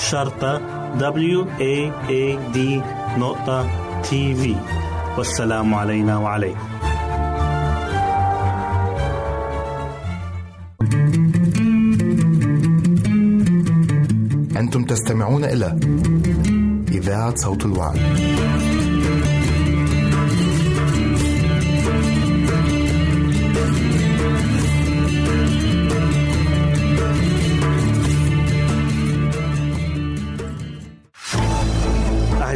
شرطة W A A D نقطة تي في والسلام علينا وعليكم أنتم تستمعون إلى إذاعة صوت الوعد.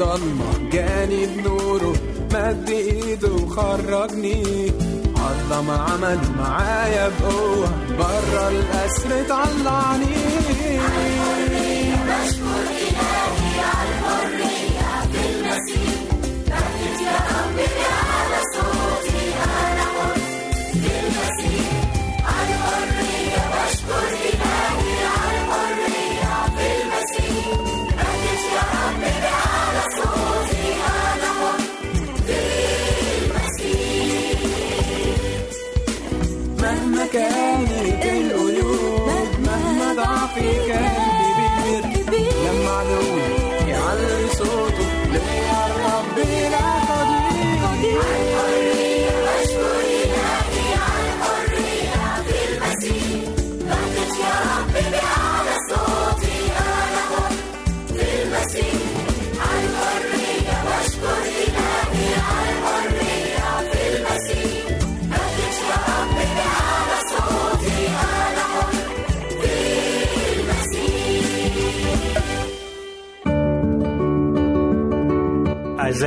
الضلمة جاني بنوره مد إيده وخرجني. عظم عمل معايا بقوة برا القصر طلعني. بشكر إلهي على الحرية في المسيح يا ربي على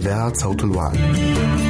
إذاعة صوت الوعد.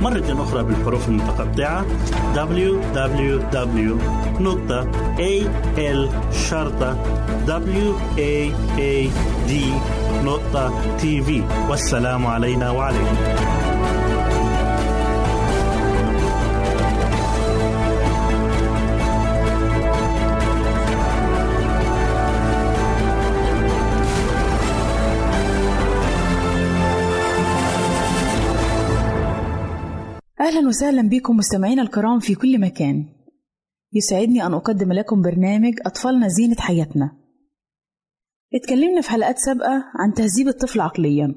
مرة أخرى بالحروف المتقطعة www.al-waad.tv والسلام علينا وعليكم. أهلا وسهلا بكم مستمعينا الكرام في كل مكان. يسعدني أن أقدم لكم برنامج أطفالنا زينة حياتنا. اتكلمنا في حلقات سابقة عن تهذيب الطفل عقليا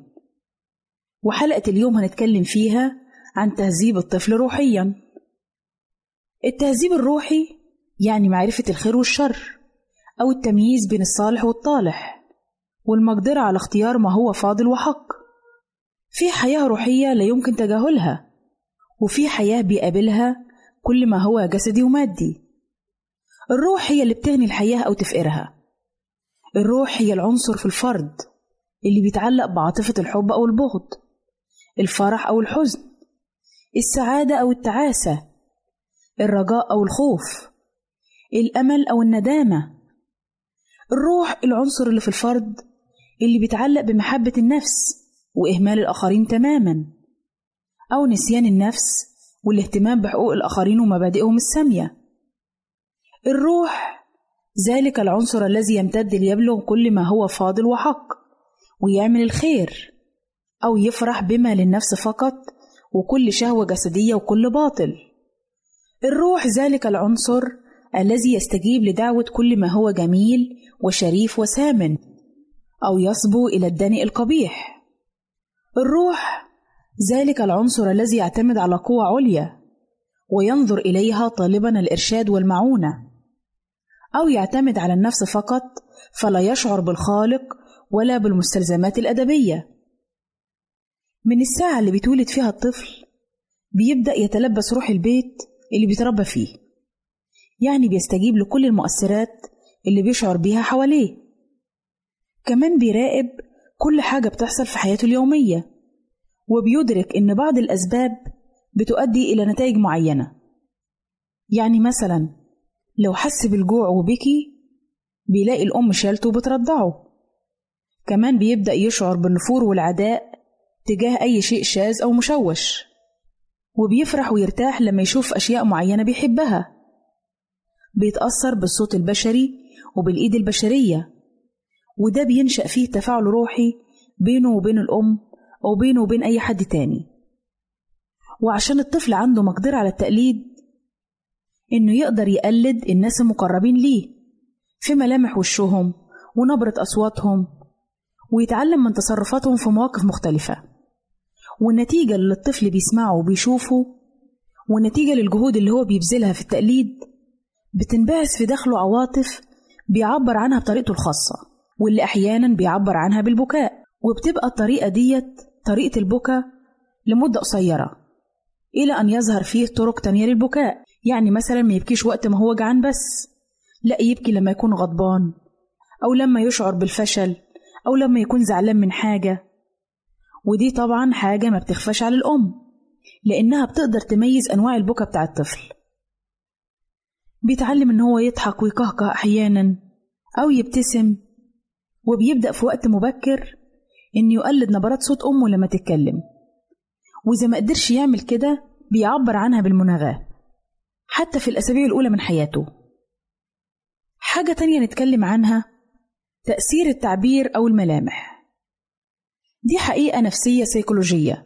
وحلقة اليوم هنتكلم فيها عن تهذيب الطفل روحيا. التهذيب الروحي يعني معرفة الخير والشر أو التمييز بين الصالح والطالح والمقدرة على اختيار ما هو فاضل وحق. في حياة روحية لا يمكن تجاهلها. وفي حياة بيقابلها كل ما هو جسدي ومادي. الروح هي اللي بتغني الحياة أو تفقرها الروح هي العنصر في الفرد اللي بيتعلق بعاطفة الحب أو البغض الفرح أو الحزن السعادة أو التعاسة الرجاء أو الخوف الأمل أو الندامة. الروح العنصر اللي في الفرد اللي بيتعلق بمحبة النفس وإهمال الآخرين تماماً. أو نسيان النفس والاهتمام بحقوق الآخرين ومبادئهم السامية. الروح ذلك العنصر الذي يمتد ليبلغ كل ما هو فاضل وحق ويعمل الخير أو يفرح بما للنفس فقط وكل شهوة جسدية وكل باطل. الروح ذلك العنصر الذي يستجيب لدعوة كل ما هو جميل وشريف وسامن أو يصبو إلى الدنيء القبيح. الروح ذلك العنصر الذي يعتمد على قوة عليا وينظر إليها طالبا الإرشاد والمعونة. أو يعتمد على النفس فقط فلا يشعر بالخالق ولا بالمستلزمات الأدبية. من الساعة اللي بيتولد فيها الطفل بيبدأ يتلبس روح البيت اللي بيتربى فيه. يعني بيستجيب لكل المؤثرات اللي بيشعر بيها حواليه. كمان بيراقب كل حاجة بتحصل في حياته اليومية. وبيدرك إن بعض الأسباب بتؤدي إلى نتائج معينة. يعني مثلا لو حس بالجوع وبكي بيلاقي الأم شالته وبترضعه. كمان بيبدأ يشعر بالنفور والعداء تجاه أي شيء شاذ أو مشوش. وبيفرح ويرتاح لما يشوف أشياء معينة بيحبها. بيتأثر بالصوت البشري وبالإيد البشرية. وده بينشأ فيه تفاعل روحي بينه وبين الأم أو بينه وبين أي حد تاني. وعشان الطفل عنده مقدرة على التقليد إنه يقدر يقلد الناس المقربين ليه في ملامح وشهم ونبرة أصواتهم ويتعلم من تصرفاتهم في مواقف مختلفة. والنتيجة اللي الطفل بيسمعه وبيشوفه والنتيجة للجهود اللي هو بيبذلها في التقليد بتنبعث في داخله عواطف بيعبر عنها بطريقته الخاصة واللي أحيانا بيعبر عنها بالبكاء. وبتبقى الطريقة ديت طريقة البكاء لمدة قصيرة إلى أن يظهر فيه طرق تانية للبكاء يعني مثلا ما يبكيش وقت ما هو جعان بس لا يبكي لما يكون غضبان أو لما يشعر بالفشل أو لما يكون زعلان من حاجة. ودي طبعا حاجة ما بتخفاش على الأم لأنها بتقدر تميز أنواع البكا بتاع الطفل. بيتعلم إن هو يضحك ويكهكه أحيانا أو يبتسم وبيبدأ في وقت مبكر إنه يقلد نبرات صوت أمه لما تتكلم. وإذا ما قدرش يعمل كده بيعبر عنها بالمناغاة. حتى في الأسابيع الأولى من حياته. حاجة تانية نتكلم عنها تأثير التعبير أو الملامح. دي حقيقة نفسية سيكولوجية.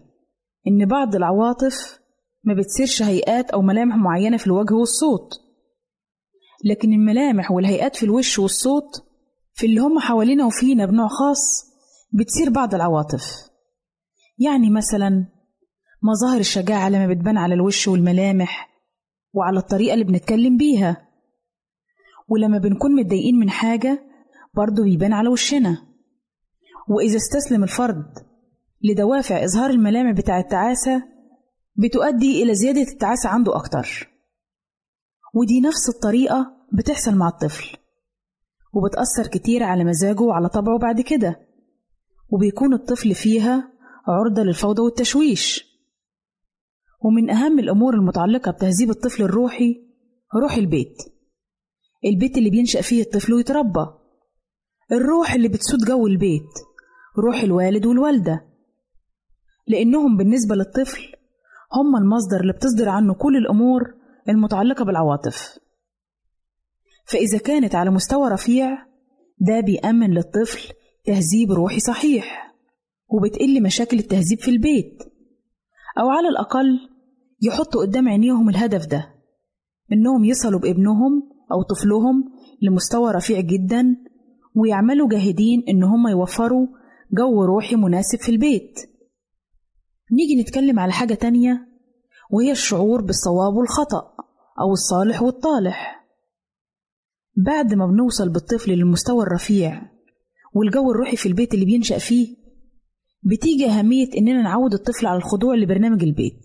إن بعض العواطف ما بتصيرش هيئات أو ملامح معينة في الوجه والصوت. لكن الملامح والهيئات في الوش والصوت في اللي هم حوالينا وفينا بنوع خاص بتصير بعض العواطف. يعني مثلا مظاهر الشجاعة لما بتبان على الوش والملامح وعلى الطريقة اللي بنتكلم بيها. ولما بنكون متضايقين من حاجة برضه بيبان على وشنا. وإذا استسلم الفرد لدوافع إظهار الملامح بتاع التعاسة بتؤدي إلى زيادة التعاسة عنده أكتر. ودي نفس الطريقة بتحصل مع الطفل وبتأثر كتير على مزاجه وعلى طبعه بعد كده. وبيكون الطفل فيها عرضة للفوضى والتشويش. ومن أهم الأمور المتعلقة بتهذيب الطفل الروحي روح البيت. البيت اللي بينشأ فيه الطفل ويتربى. الروح اللي بتسود جو البيت روح الوالد والوالدة. لأنهم بالنسبة للطفل هم المصدر اللي بتصدر عنه كل الأمور المتعلقة بالعواطف. فإذا كانت على مستوى رفيع ده بيأمن للطفل تهذيب روحي صحيح وبتقل مشاكل التهذيب في البيت. أو على الأقل يحطوا قدام عينيهم الهدف ده إنهم يصلوا بابنهم أو طفلهم لمستوى رفيع جدا ويعملوا جاهدين إن هم يوفروا جو روحي مناسب في البيت. نيجي نتكلم على حاجة تانية وهي الشعور بالصواب والخطأ أو الصالح والطالح. بعد ما بنوصل بالطفل للمستوى الرفيع والجو الروحي في البيت اللي بينشأ فيه بتيجي أهمية إننا نعود الطفل على الخضوع لبرنامج البيت.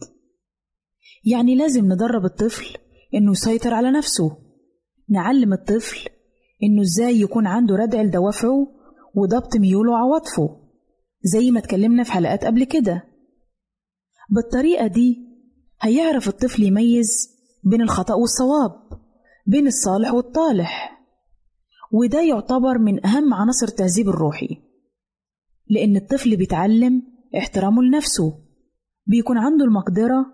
يعني لازم ندرب الطفل إنه يسيطر على نفسه. نعلم الطفل إنه إزاي يكون عنده ردع لدوافعه وضبط ميوله وعواطفه زي ما اتكلمنا في حلقات قبل كده. بالطريقة دي هيعرف الطفل يميز بين الخطأ والصواب بين الصالح والطالح. وده يعتبر من أهم عناصر التهذيب الروحي. لأن الطفل بيتعلم احترامه لنفسه. بيكون عنده المقدرة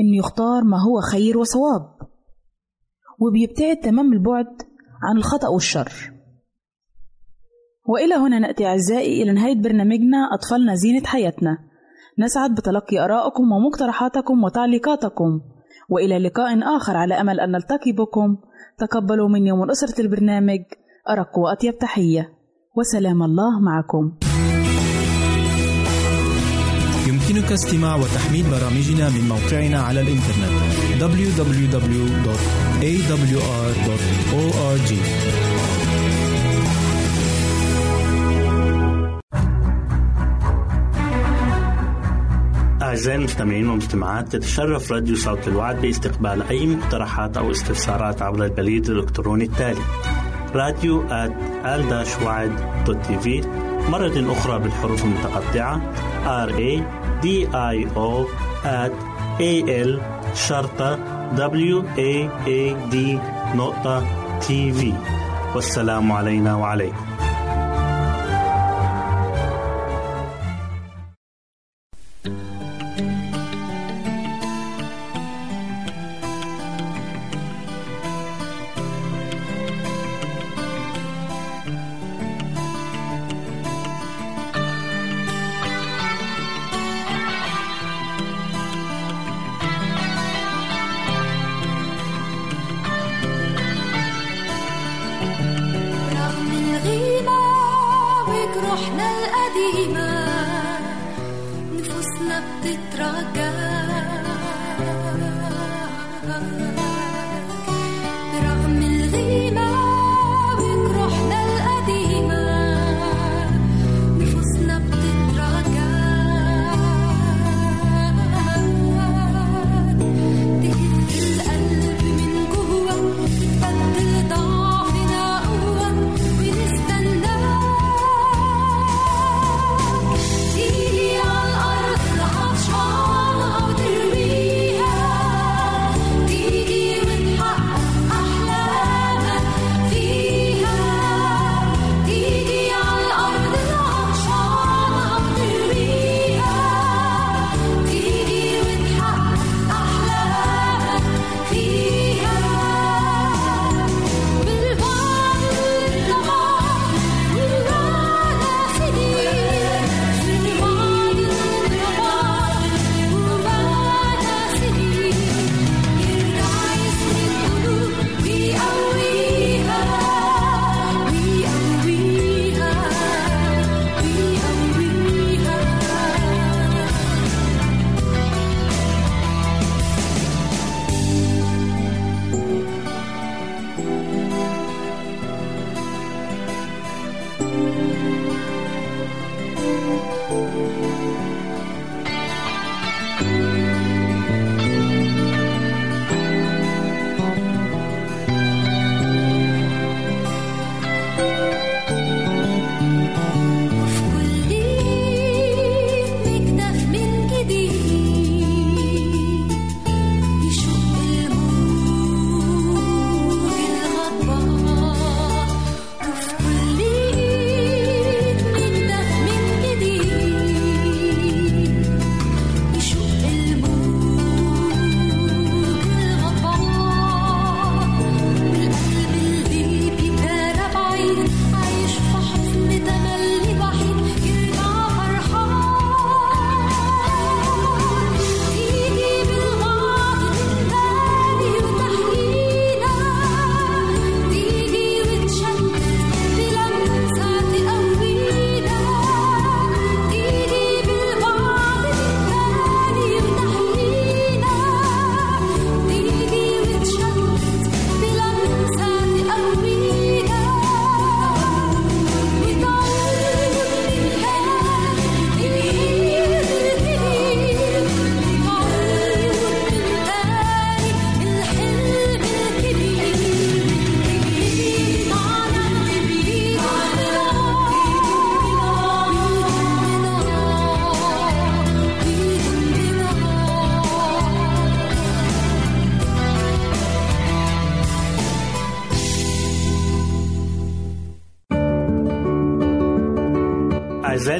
إنه يختار ما هو خير وصواب. وبيبتعد تمام البعد عن الخطأ والشر. وإلى هنا نأتي أعزائي إلى نهاية برنامجنا أطفالنا زينة حياتنا. نسعد بتلقي آرائكم ومقترحاتكم وتعليقاتكم. وإلى لقاء آخر على أمل أن نلتقي بكم. تقبلوا مني ومن أسرة البرنامج. أرق وأطيب تحية. وسلام الله معكم. يمكنك استماع وتحميل برامجنا من موقعنا على الإنترنت www.awr.org أعزائي المستمعين والمستمعات تتشرف راديو صوت الوعد باستقبال أي مقترحات أو استفسارات عبر البريد الإلكتروني التالي. راديو في مرة أخرى بالحروف المتقطعة. R A D I O A L شرطة W A A D نقطة تي في والسلام علينا وعليكم. القديمة نفوسنا بتتراجع.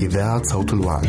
إذاعة صوت الوعد.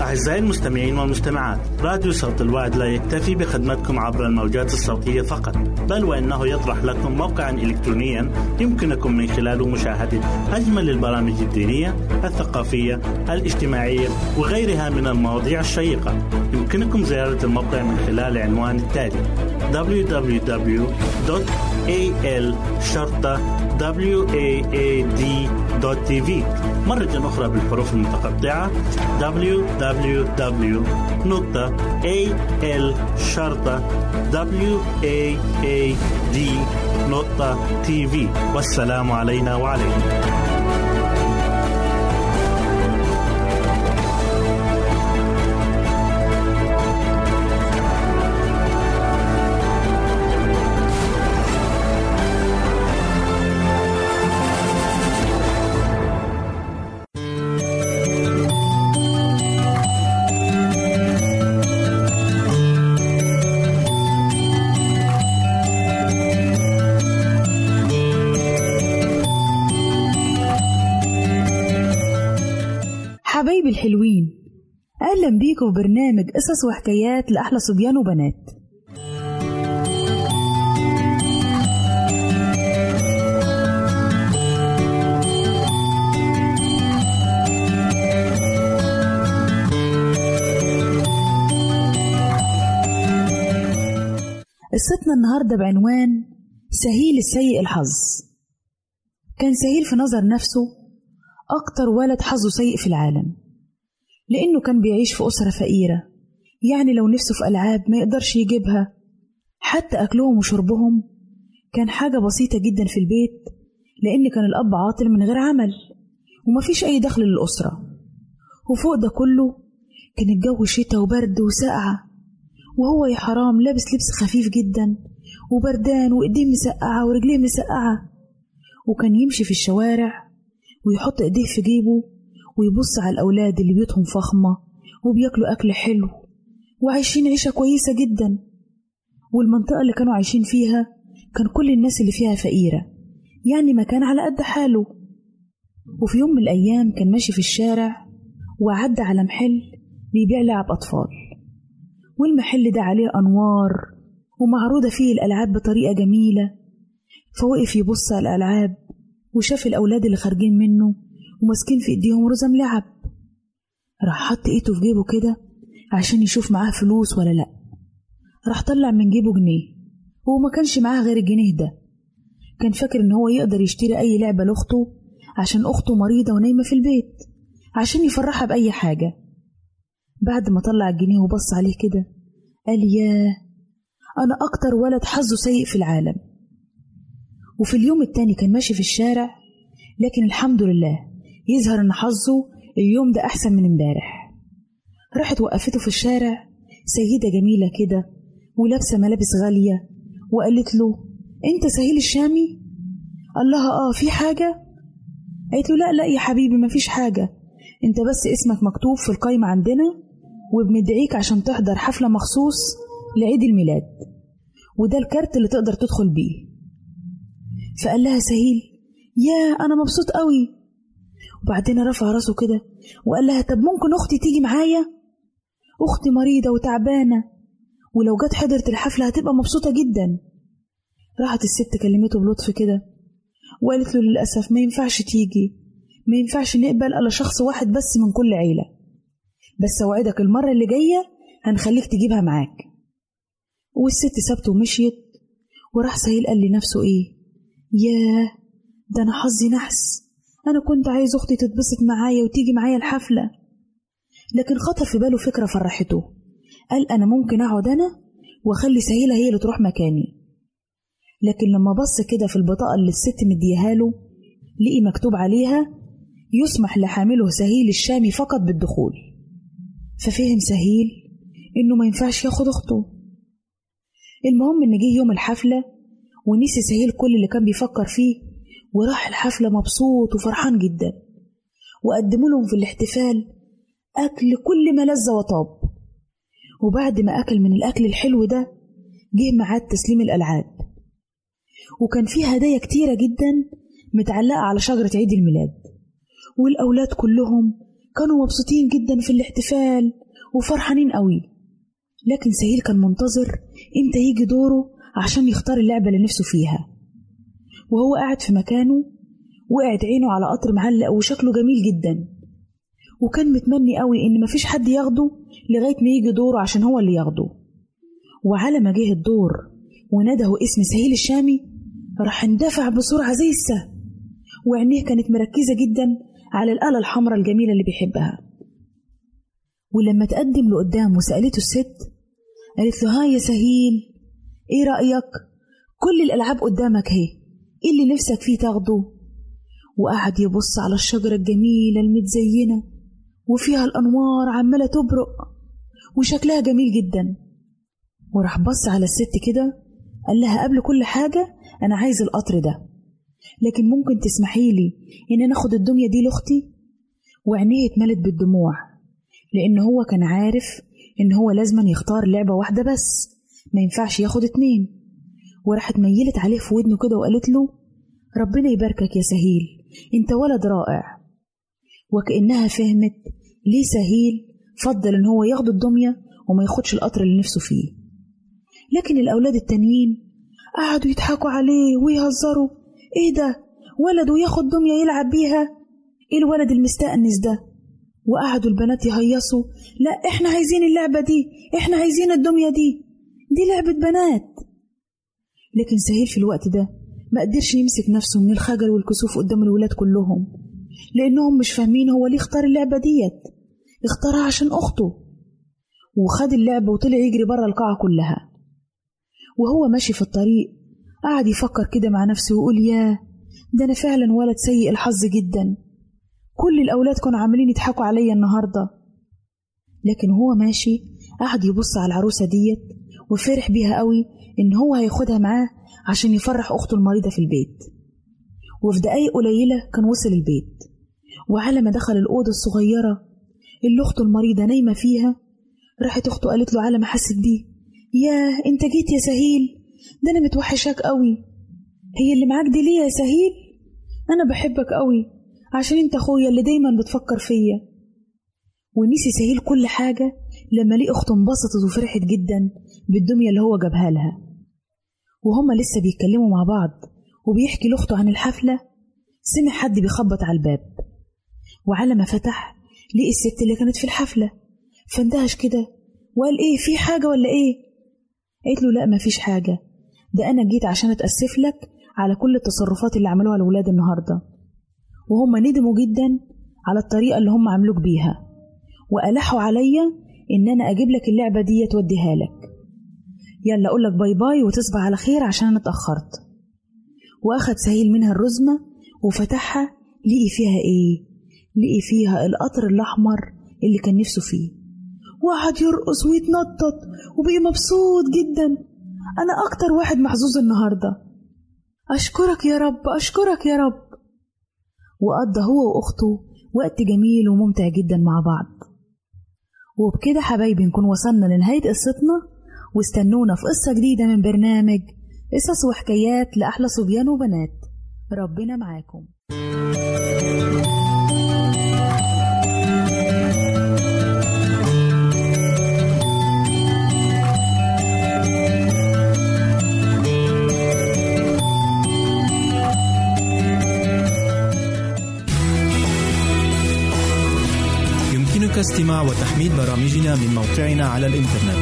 أعزائي المستمعين والمستمعات راديو صوت الوعد لا يكتفي بخدمتكم عبر الموجات الصوتية فقط بل وإنه يطرح لكم موقعا إلكترونيا يمكنكم من خلاله مشاهدة أجمل البرامج الدينية الثقافية الاجتماعية وغيرها من المواضيع الشيقة. يمكنكم زيارة الموقع من خلال العنوان التالي www.al waad.tv مرة أخرى بالحروف المتقطعة www.al waad.tv والسلام علينا وعليكم. أهلا بيكم برنامج قصص وحكايات لأحلى صبيان وبنات. قصتنا النهاردة بعنوان سهيل السيء الحظ. كان سهيل في نظر نفسه أكتر ولد حظه سيء في العالم. لأنه كان بيعيش في أسرة فقيرة. يعني لو نفسه في ألعاب ما يقدرش يجيبها حتى أكلهم وشربهم كان حاجة بسيطة جدا في البيت لأن كان الأب عاطل من غير عمل ومفيش أي دخل للأسرة. وفوق ده كله كان الجو شتا وبرد وسقعة وهو يا حرام لابس لبس خفيف جدا وبردان وإيديه مسقعة ورجليه مسقعة وكان يمشي في الشوارع ويحط إيديه في جيبه ويبص على الأولاد اللي بيوتهم فخمة وبياكلوا أكل حلو وعايشين عيشة كويسة جدا. والمنطقة اللي كانوا عايشين فيها كان كل الناس اللي فيها فقيرة يعني مكان على قد حاله. وفي يوم من الأيام كان ماشي في الشارع وعدى على محل بيبيع لعب أطفال. والمحل ده عليه أنوار ومعروضة فيه الألعاب بطريقة جميلة. فوقف يبص على الألعاب وشاف الأولاد اللي خارجين منه وماسكين في إيديهم رزم لعب. راح حط إيده في جيبه كده عشان يشوف معاه فلوس ولا لأ. راح طلع من جيبه جنيه وهو ما كانش معاه غير الجنيه ده. كان فاكر إن هو يقدر يشتري أي لعبة لأخته عشان أخته مريضة ونايمة في البيت عشان يفرحها بأي حاجة. بعد ما طلع الجنيه وبص عليه كده قال ياه أنا أكتر ولد حظه سيء في العالم. وفي اليوم التاني كان ماشي في الشارع لكن الحمد لله يظهر إن حظه اليوم ده أحسن من امبارح. راحت وقفته في الشارع سيدة جميلة كده ولابسة ملابس غالية وقالت له أنت سهيل الشامي؟ قال لها آه في حاجة؟ قالت له لا لا يا حبيبي مفيش حاجة. أنت بس اسمك مكتوب في القايمة عندنا وبندعيك عشان تحضر حفلة مخصوص لعيد الميلاد. وده الكارت اللي تقدر تدخل بيه. فقال لها سهيل يا أنا مبسوط قوي وبعدين رفع راسه كده وقال لها طب ممكن أختي تيجي معايا؟ أختي مريضة وتعبانة ولو جت حضرت الحفلة هتبقى مبسوطة جدا. راحت الست كلمته بلطف كده وقالت له للأسف ما ينفعش تيجي ما ينفعش نقبل إلا شخص واحد بس من كل عيلة. بس أوعدك المرة اللي جاية هنخليك تجيبها معاك. والست سابته ومشيت وراح سهيل قال لنفسه إيه ياه ده أنا حظي نحس. أنا كنت عايز أختي تتبسط معايا وتيجي معايا الحفلة. لكن خطر في باله فكرة فرحته. قال أنا ممكن أقعد أنا وأخلي سهيلة هي اللي تروح مكاني. لكن لما بص كده في البطاقة اللي الست مديها له لقي مكتوب عليها يسمح لحامله سهيل الشامي فقط بالدخول. ففهم سهيل إنه ما ينفعش ياخد أخته. المهم إن جه يوم الحفلة ونسي سهيل كل اللي كان بيفكر فيه وراح الحفلة مبسوط وفرحان جدا. وقدموا لهم في الاحتفال أكل كل ما لذ وطاب. وبعد ما أكل من الأكل الحلو ده جه ميعاد تسليم الألعاب. وكان فيه هدايا كتيرة جدا متعلقة على شجرة عيد الميلاد. والأولاد كلهم كانوا مبسوطين جدا في الاحتفال وفرحانين قوي. لكن سهيل كان منتظر إمتى يجي دوره عشان يختار اللعبة اللي نفسه فيها. وهو قاعد في مكانه وقعت عينه على قطر معلق وشكله جميل جدا. وكان متمني قوي إن مفيش حد ياخده لغاية ما يجي دوره عشان هو اللي ياخده. وعلى ما جه الدور ونده اسم سهيل الشامي راح اندفع بسرعة زي السهم وعينيه كانت مركزة جدا على الآلة الحمراء الجميلة اللي بيحبها. ولما تقدم لقدام وسألته الست قالت له ها يا سهيل إيه رأيك؟ كل الألعاب قدامك أهي. إيه اللي نفسك فيه تاخده. وقعد يبص على الشجرة الجميلة المتزينة وفيها الأنوار عمالة تبرق وشكلها جميل جدا. وراح بص على الست كده قال لها قبل كل حاجة أنا عايز القطر ده. لكن ممكن تسمحي لي إن أنا أخد الدمية دي لأختي؟ وعينيه اتملت بالدموع لأن هو كان عارف إن هو لازما يختار لعبة واحدة بس ما ينفعش ياخد اتنين. وراحت ميلت عليه في ودنه كده وقالت له ربنا يباركك يا سهيل أنت ولد رائع. وكأنها فهمت ليه سهيل فضل إن هو ياخد الدمية وما ياخدش القطر اللي نفسه فيه. لكن الأولاد التانيين قعدوا يضحكوا عليه ويهزروا إيه ده؟ ولد وياخد دمية يلعب بيها؟ إيه الولد المستأنس ده؟ وقعدوا البنات يهيصوا لا إحنا عايزين اللعبة دي إحنا عايزين الدمية دي دي لعبة بنات. لكن سهيل في الوقت ده ما قدرش يمسك نفسه من الخجل والكسوف قدام الولاد كلهم لأنهم مش فاهمين هو ليه اختار اللعبة ديت اختارها عشان أخته. وخد اللعبة وطلع يجري بره القاعة كلها. وهو ماشي في الطريق قعد يفكر كده مع نفسه ويقول ياه ده أنا فعلا ولد سيء الحظ جدا. كل الأولاد كانوا عاملين يضحكوا عليا النهاردة. لكن هو ماشي قعد يبص على العروسة ديت وفرح بيها قوي إن هو هياخدها معاه عشان يفرح أخته المريضة في البيت. وفي دقايق قليلة كان وصل البيت. وعلى ما دخل الأوضة الصغيرة اللي أخته المريضة نايمة فيها راحت أخته قالت له على ما حست بيه ياه أنت جيت يا سهيل؟ ده أنا متوحشاك قوي. هي اللي معاك دي ليه يا سهيل؟ أنا بحبك قوي عشان أنت أخويا اللي دايما بتفكر فيا. ونسي سهيل كل حاجة لما ليه أخته انبسطت وفرحت جدا. بالدمية اللي هو جابها لها. وهما لسه بيتكلموا مع بعض وبيحكي لأخته عن الحفلة سمع حد بيخبط على الباب. وعلى ما فتح لقي الست اللي كانت في الحفلة. فاندهش كده وقال إيه في حاجة ولا إيه؟ قالت له لا مفيش حاجة. ده أنا جيت عشان أتأسف لك على كل التصرفات اللي عملوها الولاد النهاردة. وهم ندموا جدا على الطريقة اللي هم عملوك بيها. وألحوا عليا إن أنا أجيب لك اللعبة دي توديها لك. يلا أقول لك bye bye وتصبح على خير عشان أنا اتأخرت. وأخد سهيل منها الرزمة وفتحها لقي فيها إيه؟ لقي فيها القطر الأحمر اللي كان نفسه فيه. وقعد يرقص ويتنطط وبقي مبسوط جدا. أنا أكتر واحد محظوظ النهاردة. أشكرك يا رب أشكرك يا رب. وقضى هو وأخته وقت جميل وممتع جدا مع بعض. وبكده حبايبي نكون وصلنا لنهاية قصتنا. واستنونا في قصة جديدة من برنامج قصص وحكايات لأحلى صبيان وبنات. ربنا معاكم. يمكنك استماع وتحميل برامجنا من موقعنا على الإنترنت.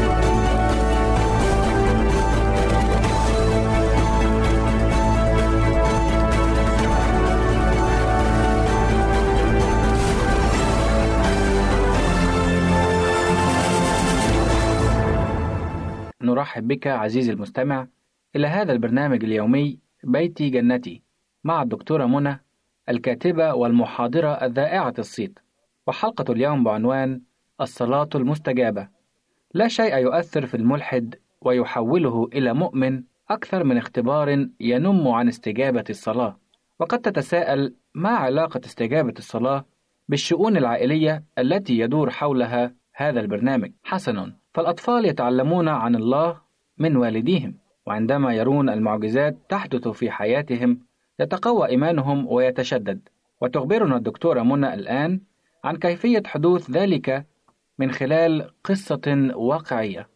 نرحب بك عزيزي المستمع إلى هذا البرنامج اليومي بيتي جنتي مع الدكتورة منى الكاتبة والمحاضرة الذائعة الصيت. وحلقة اليوم بعنوان الصلاة المستجابة. لا شيء يؤثر في الملحد ويحوله إلى مؤمن أكثر من اختبار ينم عن استجابة الصلاة. وقد تتساءل ما علاقة استجابة الصلاة بالشؤون العائلية التي يدور حولها هذا البرنامج. حسنا. فالأطفال يتعلمون عن الله من والديهم وعندما يرون المعجزات تحدث في حياتهم يتقوى إيمانهم ويتشدد. وتخبرنا الدكتورة منى الآن عن كيفية حدوث ذلك من خلال قصة واقعية.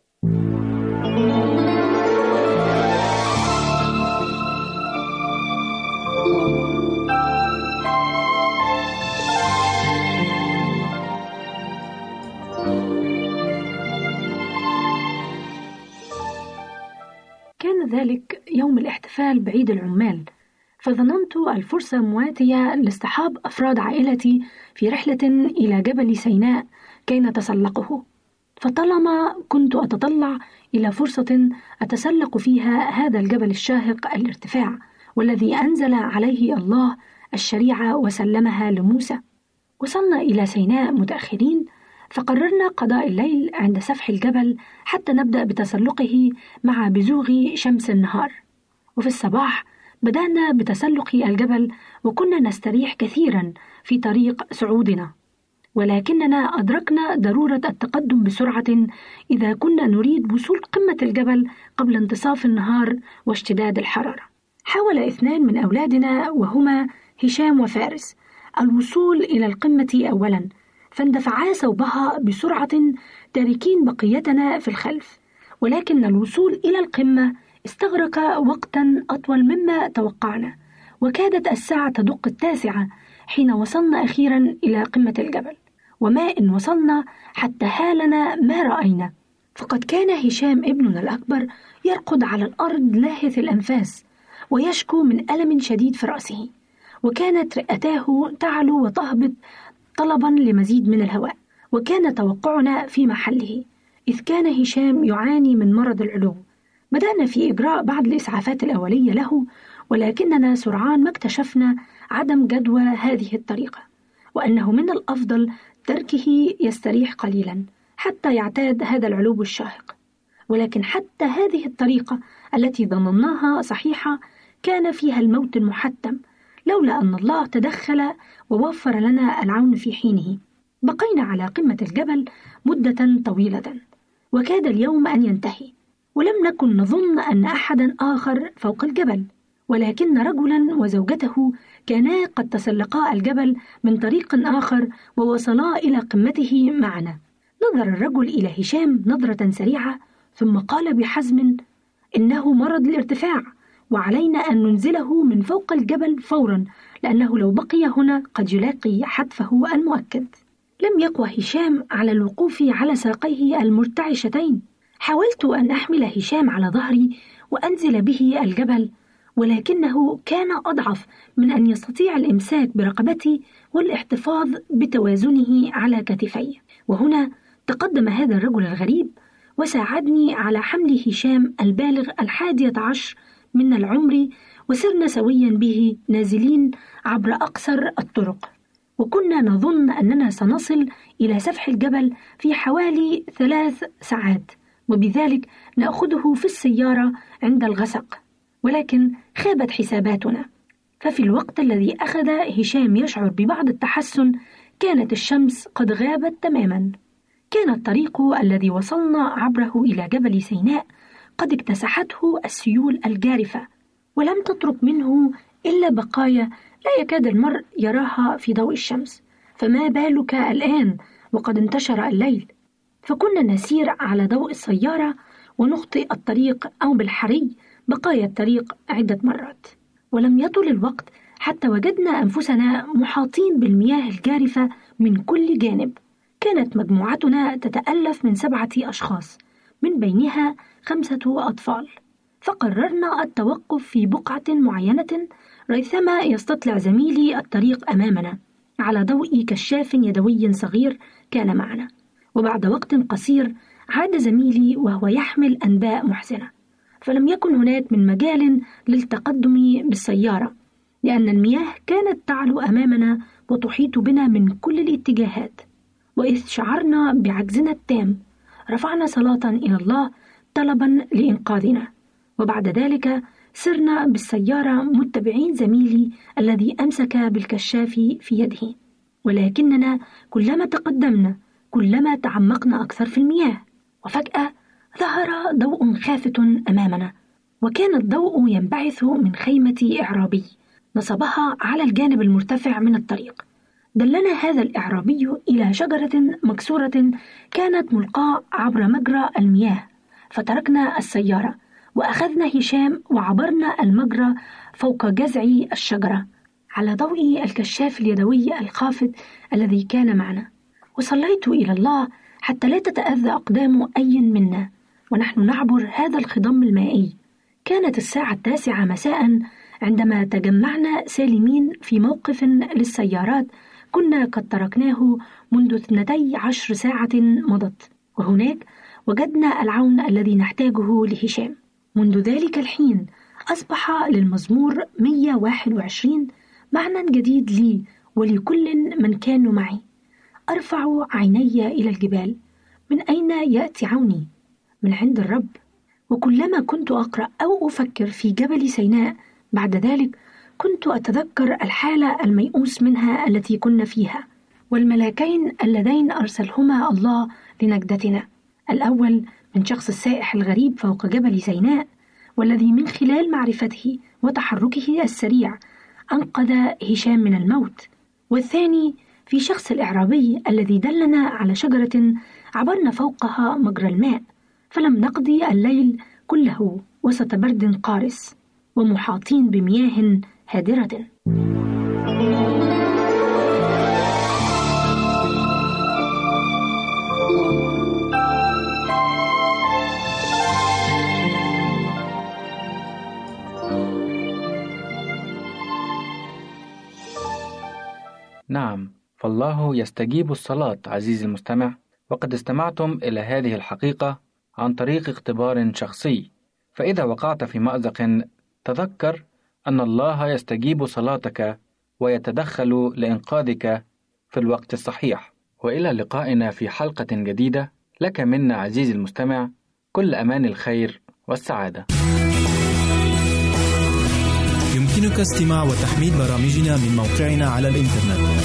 الاحتفال بعيد العمال فظننت الفرصة مواتية لاصطحاب أفراد عائلتي في رحلة إلى جبل سيناء كي نتسلقه. فطالما كنت أتطلع إلى فرصة أتسلق فيها هذا الجبل الشاهق الارتفاع والذي أنزل عليه الله الشريعة وسلمها لموسى. وصلنا إلى سيناء متأخرين فقررنا قضاء الليل عند سفح الجبل حتى نبدأ بتسلقه مع بزوغ شمس النهار. وفي الصباح بدأنا بتسلق الجبل وكنا نستريح كثيرا في طريق صعودنا ولكننا أدركنا ضرورة التقدم بسرعة إذا كنا نريد وصول قمة الجبل قبل انتصاف النهار واشتداد الحرارة. حاول اثنان من أولادنا وهما هشام وفارس الوصول إلى القمة أولا فاندفعا صوبها بسرعة تاركين بقيتنا في الخلف ولكن الوصول إلى القمة استغرق وقتا أطول مما توقعنا وكادت الساعة تدق التاسعة حين وصلنا أخيرا إلى قمة الجبل وما إن وصلنا حتى هالنا ما رأينا. فقد كان هشام ابننا الأكبر يرقد على الأرض لاهث الأنفاس ويشكو من ألم شديد في رأسه وكانت رئتاه تعلو وتهبط طلبا لمزيد من الهواء وكان توقعنا في محله إذ كان هشام يعاني من مرض العلو بدأنا في إجراء بعض الإسعافات الأولية له ولكننا سرعان ما اكتشفنا عدم جدوى هذه الطريقة وأنه من الأفضل تركه يستريح قليلا حتى يعتاد هذا العلو الشاهق. ولكن حتى هذه الطريقة التي ظنناها صحيحة كان فيها الموت المحتم لولا أن الله تدخل ووفر لنا العون في حينه. بقينا على قمة الجبل مدة طويلة وكاد اليوم أن ينتهي. ولم نكن نظن أن أحدا آخر فوق الجبل ولكن رجلا وزوجته كانا قد تسلقا الجبل من طريق آخر ووصلا إلى قمته معنا. نظر الرجل إلى هشام نظرة سريعة ثم قال بحزم إنه مرض الارتفاع وعلينا أن ننزله من فوق الجبل فورا لأنه لو بقي هنا قد يلاقي حتفه المؤكد. لم يقوى هشام على الوقوف على ساقيه المرتعشتين. حاولت أن أحمل هشام على ظهري وأنزل به الجبل ولكنه كان أضعف من أن يستطيع الإمساك برقبتي والاحتفاظ بتوازنه على كتفي. وهنا تقدم هذا الرجل الغريب وساعدني على حمل هشام البالغ الحادية عشر من العمر وسرنا سويا به نازلين عبر أقصر الطرق. وكنا نظن أننا سنصل إلى سفح الجبل في حوالي ثلاث ساعات. وبذلك نأخذه في السيارة عند الغسق ولكن خابت حساباتنا. ففي الوقت الذي أخذ هشام يشعر ببعض التحسن كانت الشمس قد غابت تماما. كان الطريق الذي وصلنا عبره إلى جبل سيناء قد اكتسحته السيول الجارفة ولم تترك منه إلا بقايا لا يكاد المرء يراها في ضوء الشمس. فما بالك الآن؟ وقد انتشر الليل. فكنا نسير على ضوء السيارة ونخطئ الطريق أو بالحري بقايا الطريق عدة مرات. ولم يطل الوقت حتى وجدنا أنفسنا محاطين بالمياه الجارفة من كل جانب. كانت مجموعتنا تتألف من سبعة أشخاص من بينها خمسة أطفال. فقررنا التوقف في بقعة معينة ريثما يستطلع زميلي الطريق أمامنا على ضوء كشاف يدوي صغير كان معنا. وبعد وقت قصير عاد زميلي وهو يحمل أنباء محزنة فلم يكن هناك من مجال للتقدم بالسيارة لأن المياه كانت تعلو أمامنا وتحيط بنا من كل الاتجاهات. وإذ شعرنا بعجزنا التام رفعنا صلاة إلى الله طلبا لإنقاذنا. وبعد ذلك سرنا بالسيارة متبعين زميلي الذي أمسك بالكشاف في يده. ولكننا كلما تقدمنا كلما تعمقنا أكثر في المياه وفجأة ظهر ضوء خافت أمامنا وكان الضوء ينبعث من خيمة إعرابي نصبها على الجانب المرتفع من الطريق. دلنا هذا الإعرابي إلى شجرة مكسورة كانت ملقاة عبر مجرى المياه فتركنا السيارة وأخذنا هشام وعبرنا المجرى فوق جذع الشجرة على ضوء الكشاف اليدوي الخافت الذي كان معنا. وصليت إلى الله حتى لا تتأذى أقدام أي منا. ونحن نعبر هذا الخضم المائي. كانت الساعة التاسعة مساء عندما تجمعنا سالمين في موقف للسيارات كنا قد تركناه منذ اثنتي عشر ساعة مضت. وهناك وجدنا العون الذي نحتاجه لهشام. منذ ذلك الحين أصبح للمزمور 121 معنى جديد لي ولكل من كانوا معي. أرفع عيني إلى الجبال. من أين يأتي عوني؟ من عند الرب. وكلما كنت أقرأ أو أفكر في جبل سيناء بعد ذلك كنت أتذكر الحالة الميؤوس منها التي كنا فيها. والملاكين اللذين أرسلهما الله لنجدتنا. الأول من شخص السائح الغريب فوق جبل سيناء والذي من خلال معرفته وتحركه السريع أنقذ هشام من الموت. والثاني في شخص الإعرابي الذي دلنا على شجرة عبرنا فوقها مجرى الماء فلم نقضي الليل كله وسط برد قارس ومحاطين بمياه هادرة. نعم. فالله يستجيب الصلاة عزيزي المستمع. وقد استمعتم إلى هذه الحقيقة عن طريق اختبار شخصي. فإذا وقعت في مأزق تذكر أن الله يستجيب صلاتك ويتدخل لإنقاذك في الوقت الصحيح. وإلى لقائنا في حلقة جديدة. لك منا عزيزي المستمع كل أمان الخير والسعادة. يمكنك استماع وتحميل برامجنا من موقعنا على الإنترنت.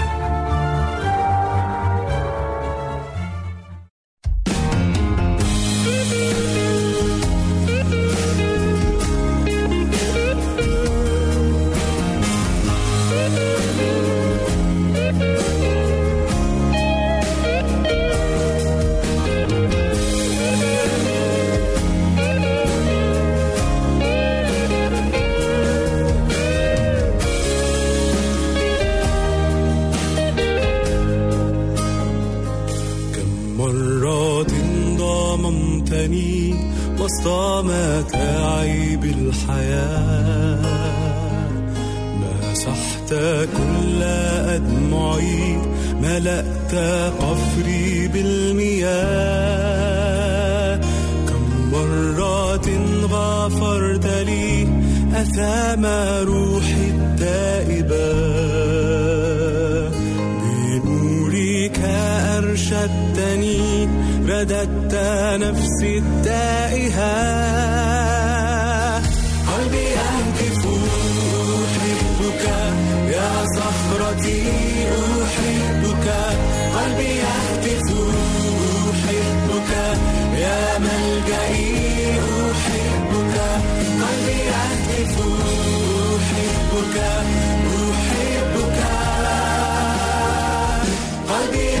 I'll be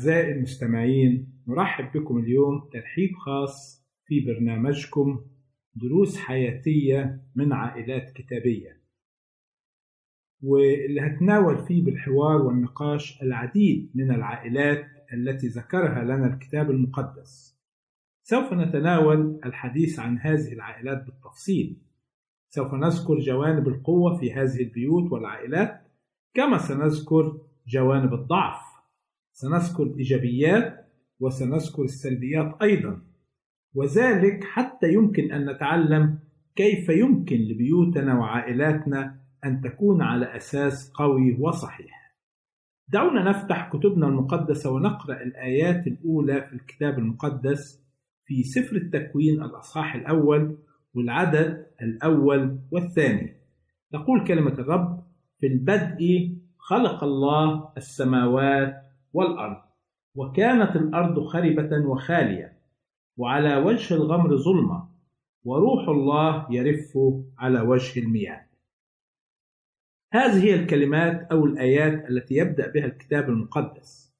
أعزائي المستمعين نرحب بكم اليوم ترحيب خاص في برنامجكم دروس حياتية من عائلات كتابية. واللي هتناول فيه بالحوار والنقاش العديد من العائلات التي ذكرها لنا الكتاب المقدس. سوف نتناول الحديث عن هذه العائلات بالتفصيل. سوف نذكر جوانب القوة في هذه البيوت والعائلات كما سنذكر جوانب الضعف. سنذكر الإيجابيات وسنذكر السلبيات أيضا. وذلك حتى يمكن أن نتعلم كيف يمكن لبيوتنا وعائلاتنا أن تكون على أساس قوي وصحيح. دعونا نفتح كتبنا المقدسة ونقرأ الآيات الأولى في الكتاب المقدس في سفر التكوين الأصحاح الأول والعدد الأول والثاني. تقول كلمة الرب في البدء خلق الله السماوات والأرض. وكانت الأرض خربة وخالية وعلى وجه الغمر ظلمة وروح الله يرف على وجه المياه. هذه هي الكلمات أو الآيات التي يبدأ بها الكتاب المقدس.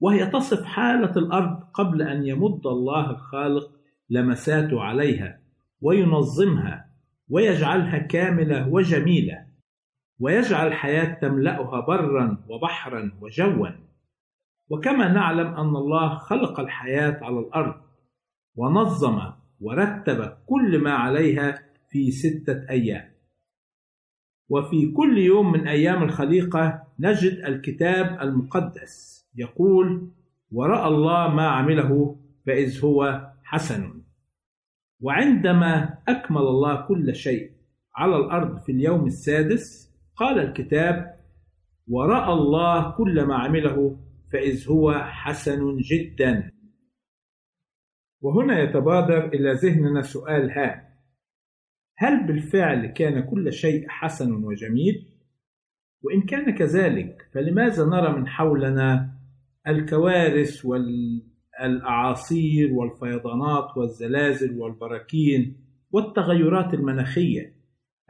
وهي تصف حالة الأرض قبل أن يمد الله الخالق لمساته عليها وينظمها ويجعلها كاملة وجميلة ويجعل الحياة تملأها برا وبحرا وجوا. وكما نعلم أن الله خلق الحياة على الأرض ونظم ورتب كل ما عليها في ستة أيام. وفي كل يوم من أيام الخليقة نجد الكتاب المقدس يقول ورأى الله ما عمله فإذ هو حسن. وعندما أكمل الله كل شيء على الأرض في اليوم السادس قال الكتاب ورأى الله كل ما عمله فإذ هو حسن جدا وهنا يتبادر إلى ذهننا سؤال هام هل بالفعل كان كل شيء حسن وجميل؟ وإن كان كذلك فلماذا نرى من حولنا الكوارث والأعاصير والفيضانات والزلازل والبراكين والتغيرات المناخية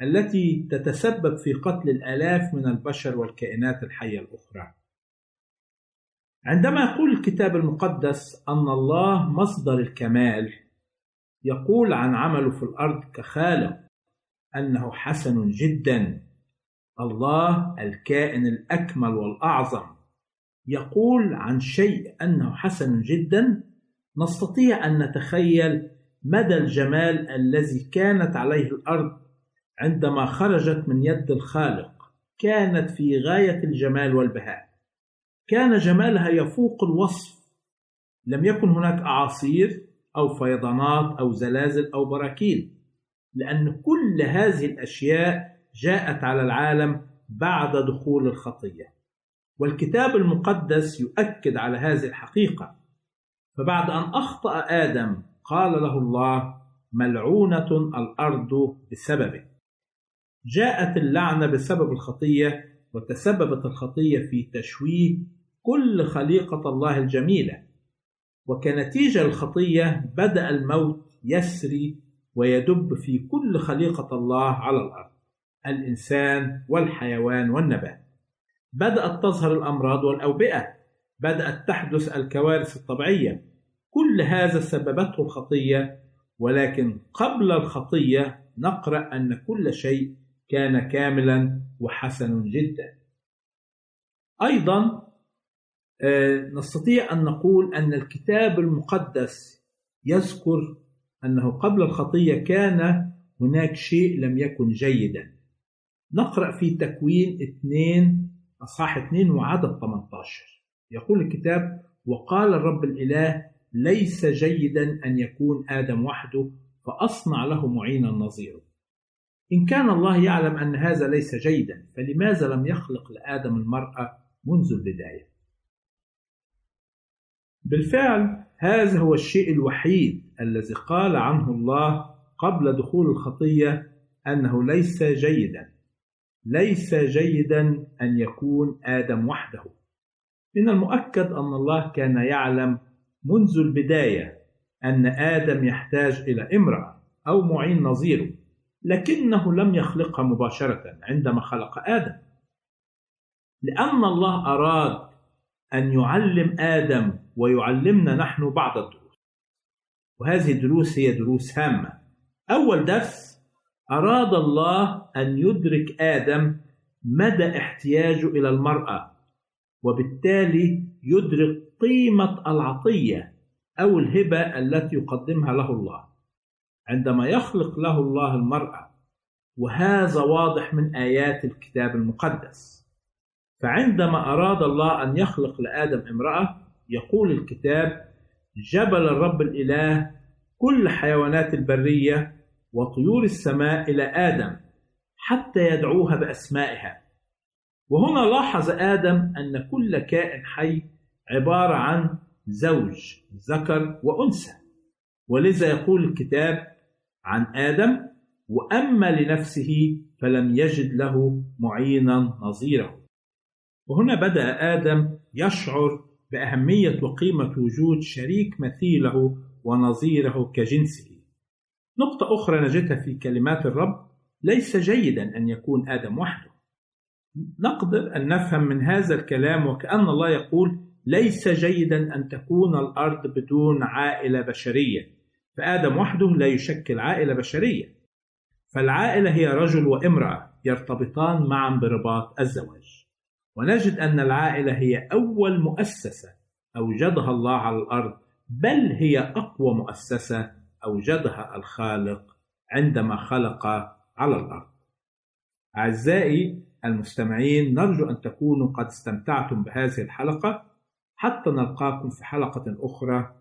التي تتسبب في قتل الآلاف من البشر والكائنات الحية الأخرى؟ عندما يقول الكتاب المقدس أن الله مصدر الكمال يقول عن عمله في الأرض كخالق أنه حسن جدا. الله الكائن الأكمل والأعظم. يقول عن شيء أنه حسن جدا نستطيع أن نتخيل مدى الجمال الذي كانت عليه الأرض عندما خرجت من يد الخالق كانت في غاية الجمال والبهاء. كان جمالها يفوق الوصف. لم يكن هناك أعاصير أو فيضانات أو زلازل أو براكين لأن كل هذه الأشياء جاءت على العالم بعد دخول الخطية. والكتاب المقدس يؤكد على هذه الحقيقة. فبعد أن أخطأ آدم قال له الله ملعونة الأرض بسببه. جاءت اللعنة بسبب الخطية وتسببت الخطية في تشويه كل خليقة الله الجميلة. وكنتيجة الخطية بدأ الموت يسري ويدب في كل خليقة الله على الأرض الإنسان والحيوان والنبات. بدأت تظهر الأمراض والأوبئة بدأت تحدث الكوارث الطبيعية. كل هذا سببته الخطية ولكن قبل الخطية نقرأ أن كل شيء كان كاملا وحسن جدا. أيضا نستطيع أن نقول أن الكتاب المقدس يذكر أنه قبل الخطية كان هناك شيء لم يكن جيدا. نقرأ في تكوين 2 أصحاح 2 وعدد 18 يقول الكتاب وقال الرب الإله ليس جيدا أن يكون آدم وحده فأصنع له معينا نظيره إن كان الله يعلم أن هذا ليس جيدا فلماذا لم يخلق لآدم المرأة منذ البداية؟ بالفعل هذا هو الشيء الوحيد الذي قال عنه الله قبل دخول الخطية أنه ليس جيدا. ليس جيدا أن يكون آدم وحده. من المؤكد أن الله كان يعلم منذ البداية أن آدم يحتاج إلى امرأة أو معين نظيره. لكنه لم يخلقها مباشرة عندما خلق آدم. لأن الله أراد أن يعلم آدم ويعلمنا نحن بعض الدروس. وهذه الدروس هي دروس هامة. أول درس أراد الله أن يدرك آدم مدى احتياجه إلى المرأة وبالتالي يدرك قيمة العطية أو الهبة التي يقدمها له الله. عندما يخلق له الله المرأة وهذا واضح من آيات الكتاب المقدس. فعندما أراد الله أن يخلق لآدم امرأة يقول الكتاب جبل الرب الإله كل حيوانات البرية وطيور السماء إلى آدم حتى يدعوها بأسمائها. وهنا لاحظ آدم أن كل كائن حي عبارة عن زوج ذكر وأنثى. ولذا يقول الكتاب عن آدم وأما لنفسه فلم يجد له معينا نظيره وهنا بدأ آدم يشعر بأهمية وقيمة وجود شريك مثيله ونظيره كجنسه. نقطة أخرى نجدها في كلمات الرب ليس جيدا أن يكون آدم وحده. نقدر أن نفهم من هذا الكلام وكأن الله يقول ليس جيدا أن تكون الأرض بدون عائلة بشرية فآدم وحده لا يشكل عائلة بشرية. فالعائلة هي رجل وامرأة يرتبطان معا برباط الزواج. ونجد أن العائلة هي أول مؤسسة أوجدها الله على الأرض بل هي أقوى مؤسسة أوجدها الخالق عندما خلق على الأرض. أعزائي المستمعين نرجو أن تكونوا قد استمتعتم بهذه الحلقة. حتى نلقاكم في حلقة أخرى.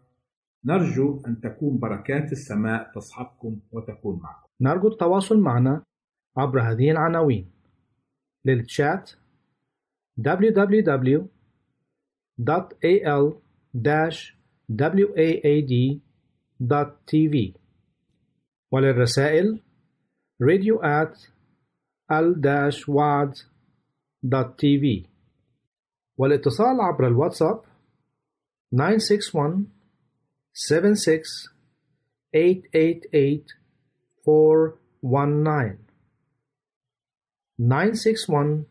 نرجو أن تكون بركات السماء تصحبكم وتكون معكم. نرجو التواصل معنا عبر هذه العناوين. للتشات www.al-waad.tv وللرسائل radio at al-waad.tv والاتصال عبر الواتساب nine six one seven six eight eight eight four one nine. nine six one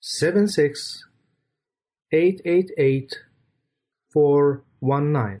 seven six eight eight eight four one nine.